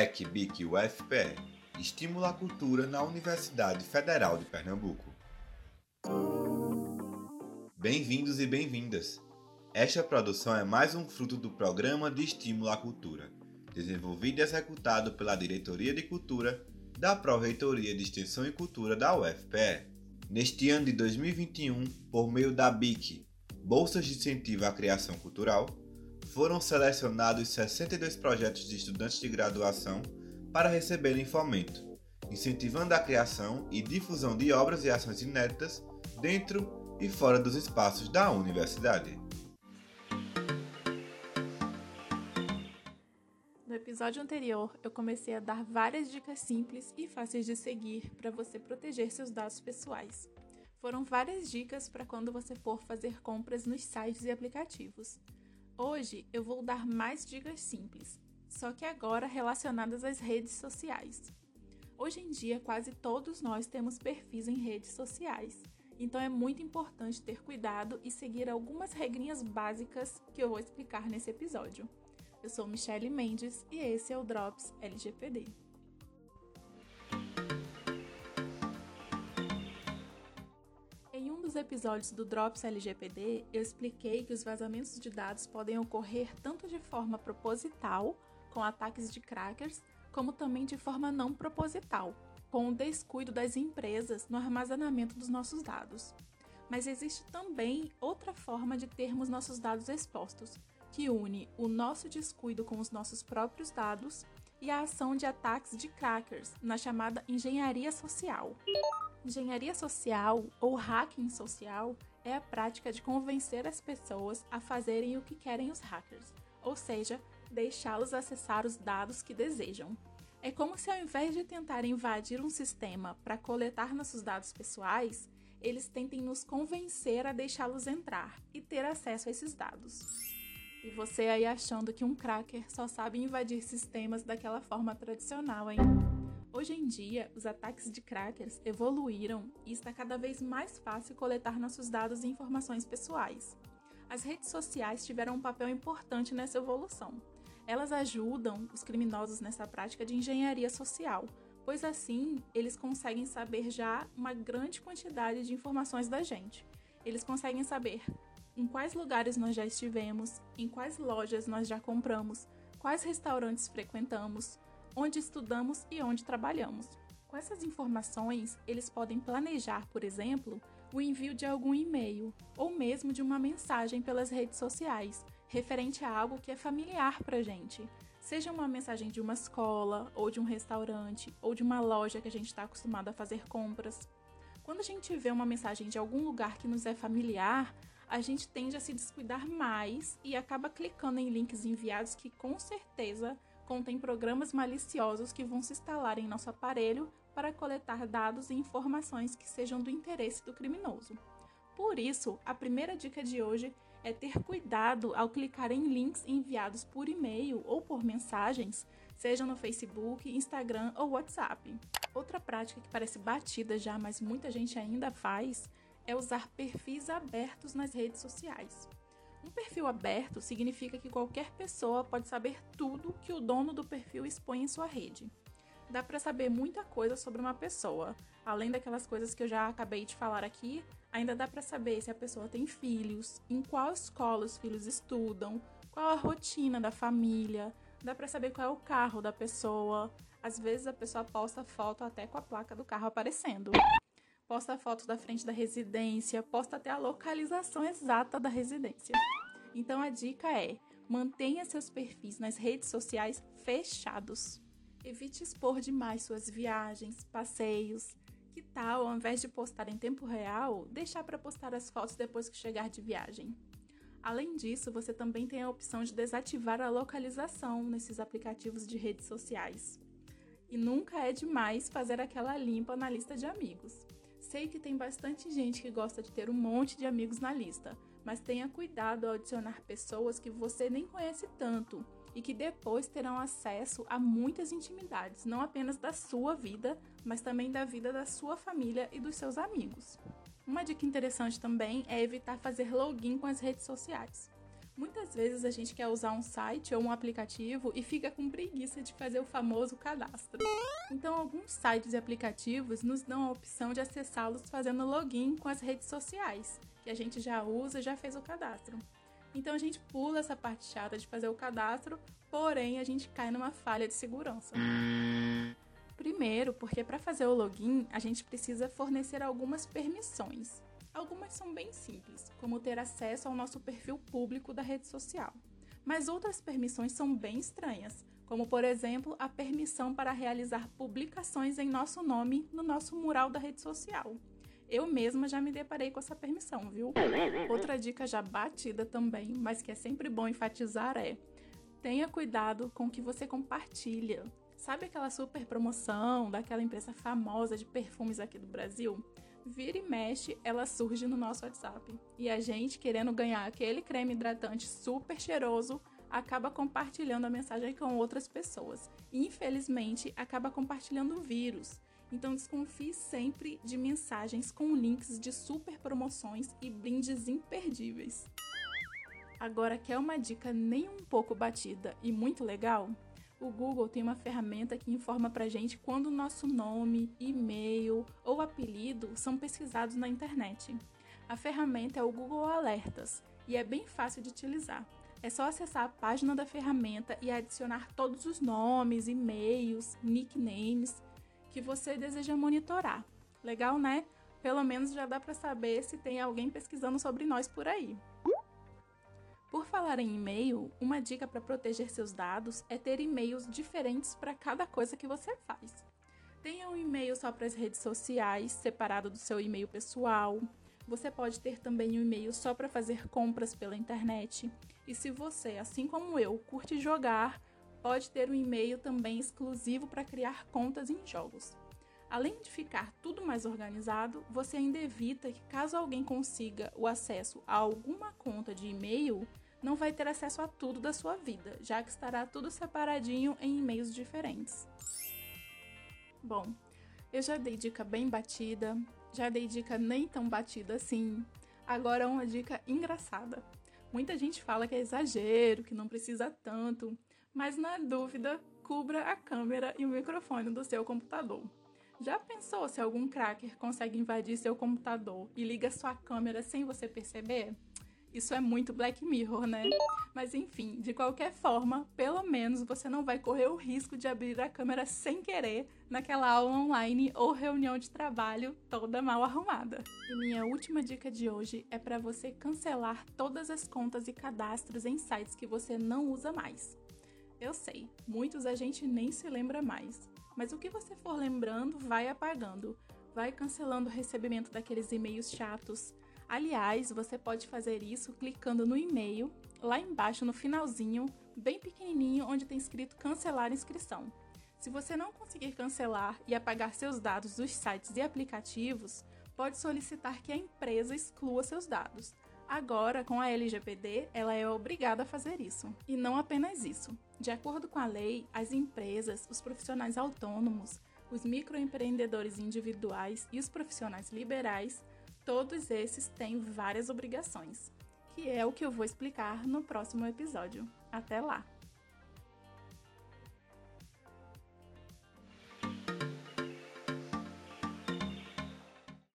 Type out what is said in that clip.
EC BIC UFPE Estimula a Cultura na Universidade Federal de Pernambuco. Bem-vindos e bem-vindas! Esta produção é mais um fruto do Programa de Estímulo à Cultura, desenvolvido e executado pela Diretoria de Cultura da Pró-Reitoria de Extensão e Cultura da UFPE. Neste ano de 2021, por meio da BIC, Bolsas de Incentivo à Criação Cultural, foram selecionados 62 projetos de estudantes de graduação para receberem fomento, incentivando a criação e difusão de obras e ações inéditas dentro e fora dos espaços da universidade. No episódio anterior, eu comecei a dar várias dicas simples e fáceis de seguir para você proteger seus dados pessoais. Foram várias dicas para quando você for fazer compras nos sites e aplicativos. Hoje eu vou dar mais dicas simples, só que agora relacionadas às redes sociais. Hoje em dia, quase todos nós temos perfis em redes sociais, então é muito importante ter cuidado e seguir algumas regrinhas básicas que eu vou explicar nesse episódio. Eu sou Michelle Mendes e esse é o Drops LGPD. Um dos episódios do Drops LGPD, eu expliquei que os vazamentos de dados podem ocorrer tanto de forma proposital com ataques de crackers, como também de forma não proposital, com o descuido das empresas no armazenamento dos nossos dados. Mas existe também outra forma de termos nossos dados expostos, que une o nosso descuido com os nossos próprios dados e a ação de ataques de crackers, na chamada engenharia social. Engenharia social ou hacking social é a prática de convencer as pessoas a fazerem o que querem os hackers, ou seja, deixá-los acessar os dados que desejam. É como se, ao invés de tentar invadir um sistema para coletar nossos dados pessoais, eles tentem nos convencer a deixá-los entrar e ter acesso a esses dados. E você aí achando que um cracker só sabe invadir sistemas daquela forma tradicional, hein? Hoje em dia, os ataques de crackers evoluíram e está cada vez mais fácil coletar nossos dados e informações pessoais. As redes sociais tiveram um papel importante nessa evolução. Elas ajudam os criminosos nessa prática de engenharia social, pois assim eles conseguem saber já uma grande quantidade de informações da gente. Eles conseguem saber em quais lugares nós já estivemos, em quais lojas nós já compramos, quais restaurantes frequentamos, onde estudamos e onde trabalhamos. Com essas informações, eles podem planejar, por exemplo, o envio de algum e-mail ou mesmo de uma mensagem pelas redes sociais referente a algo que é familiar para a gente. Seja uma mensagem de uma escola, ou de um restaurante, ou de uma loja que a gente está acostumado a fazer compras. Quando a gente vê uma mensagem de algum lugar que nos é familiar, a gente tende a se descuidar mais e acaba clicando em links enviados que com certeza contêm programas maliciosos que vão se instalar em nosso aparelho para coletar dados e informações que sejam do interesse do criminoso. Por isso, a primeira dica de hoje é ter cuidado ao clicar em links enviados por e-mail ou por mensagens, seja no Facebook, Instagram ou WhatsApp. Outra prática que parece batida já, mas muita gente ainda faz, é usar perfis abertos nas redes sociais. Um perfil aberto significa que qualquer pessoa pode saber tudo que o dono do perfil expõe em sua rede. Dá para saber muita coisa sobre uma pessoa, além daquelas coisas que eu já acabei de falar aqui, Ainda dá para saber se a pessoa tem filhos, em qual escola os filhos estudam, qual a rotina da família, dá para saber qual é o carro da pessoa. Às vezes a pessoa posta foto até com a placa do carro aparecendo. Posta foto da frente da residência, posta até a localização exata da residência. Então a dica é: mantenha seus perfis nas redes sociais fechados. Evite expor demais suas viagens, passeios, que tal, ao invés de postar em tempo real, deixar para postar as fotos depois que chegar de viagem? Além disso, você também tem a opção de desativar a localização nesses aplicativos de redes sociais. E nunca é demais fazer aquela limpa na lista de amigos. Sei que tem bastante gente que gosta de ter um monte de amigos na lista, mas tenha cuidado ao adicionar pessoas que você nem conhece tanto e que depois terão acesso a muitas intimidades, não apenas da sua vida, mas também da vida da sua família e dos seus amigos. Uma dica interessante também é evitar fazer login com as redes sociais. Muitas vezes a gente quer usar um site ou um aplicativo e fica com preguiça de fazer o famoso cadastro. Então, alguns sites e aplicativos nos dão a opção de acessá-los fazendo login com as redes sociais, que a gente já usa e já fez o cadastro. Então a gente pula essa parte chata de fazer o cadastro, porém a gente cai numa falha de segurança. Primeiro, porque para fazer o login a gente precisa fornecer algumas permissões. Algumas são bem simples, como ter acesso ao nosso perfil público da rede social. Mas outras permissões são bem estranhas, como por exemplo a permissão para realizar publicações em nosso nome no nosso mural da rede social. Eu mesma já me deparei com essa permissão, viu? Outra dica já batida também, mas que é sempre bom enfatizar é: tenha cuidado com o que você compartilha. Sabe aquela super promoção daquela empresa famosa de perfumes aqui do Brasil? Vira e mexe, ela surge no nosso WhatsApp. E a gente, querendo ganhar aquele creme hidratante super cheiroso, acaba compartilhando a mensagem com outras pessoas. E, infelizmente, acaba compartilhando o vírus. Então desconfie sempre de mensagens com links de super promoções e brindes imperdíveis. Agora, quer uma dica nem um pouco batida e muito legal? O Google tem uma ferramenta que informa pra gente quando o nosso nome, e-mail ou apelido são pesquisados na internet. A ferramenta é o Google Alertas e é bem fácil de utilizar. É só acessar a página da ferramenta e adicionar todos os nomes, e-mails, nicknames que você deseja monitorar. Legal, né? Pelo menos já dá para saber se tem alguém pesquisando sobre nós por aí. Por falar em e-mail, uma dica para proteger seus dados é ter e-mails diferentes para cada coisa que você faz. Tenha um e-mail só para as redes sociais, separado do seu e-mail pessoal. Você pode ter também um e-mail só para fazer compras pela internet. E se você, assim como eu, curte jogar, pode ter um e-mail também exclusivo para criar contas em jogos. Além de ficar tudo mais organizado, você ainda evita que, caso alguém consiga o acesso a alguma conta de e-mail, não vai ter acesso a tudo da sua vida, já que estará tudo separadinho em e-mails diferentes. Bom, eu já dei dica bem batida, já dei dica nem tão batida assim. Agora uma dica engraçada. Muita gente fala que é exagero, que não precisa tanto, mas na dúvida, cubra a câmera e o microfone do seu computador. Já pensou se algum cracker consegue invadir seu computador e liga sua câmera sem você perceber? Isso é muito Black Mirror, né? Mas enfim, de qualquer forma, pelo menos você não vai correr o risco de abrir a câmera sem querer naquela aula online ou reunião de trabalho toda mal arrumada. E minha última dica de hoje é para você cancelar todas as contas e cadastros em sites que você não usa mais. Eu sei, muitos a gente nem se lembra mais, mas o que você for lembrando, vai apagando, vai cancelando o recebimento daqueles e-mails chatos. Aliás, você pode fazer isso clicando no e-mail, lá embaixo no finalzinho, bem pequenininho, onde tem escrito cancelar inscrição. Se você não conseguir cancelar e apagar seus dados dos sites e aplicativos, pode solicitar que a empresa exclua seus dados. Agora, com a LGPD, ela é obrigada a fazer isso. E não apenas isso. De acordo com a lei, as empresas, os profissionais autônomos, os microempreendedores individuais e os profissionais liberais, todos esses têm várias obrigações, que é o que eu vou explicar no próximo episódio. Até lá!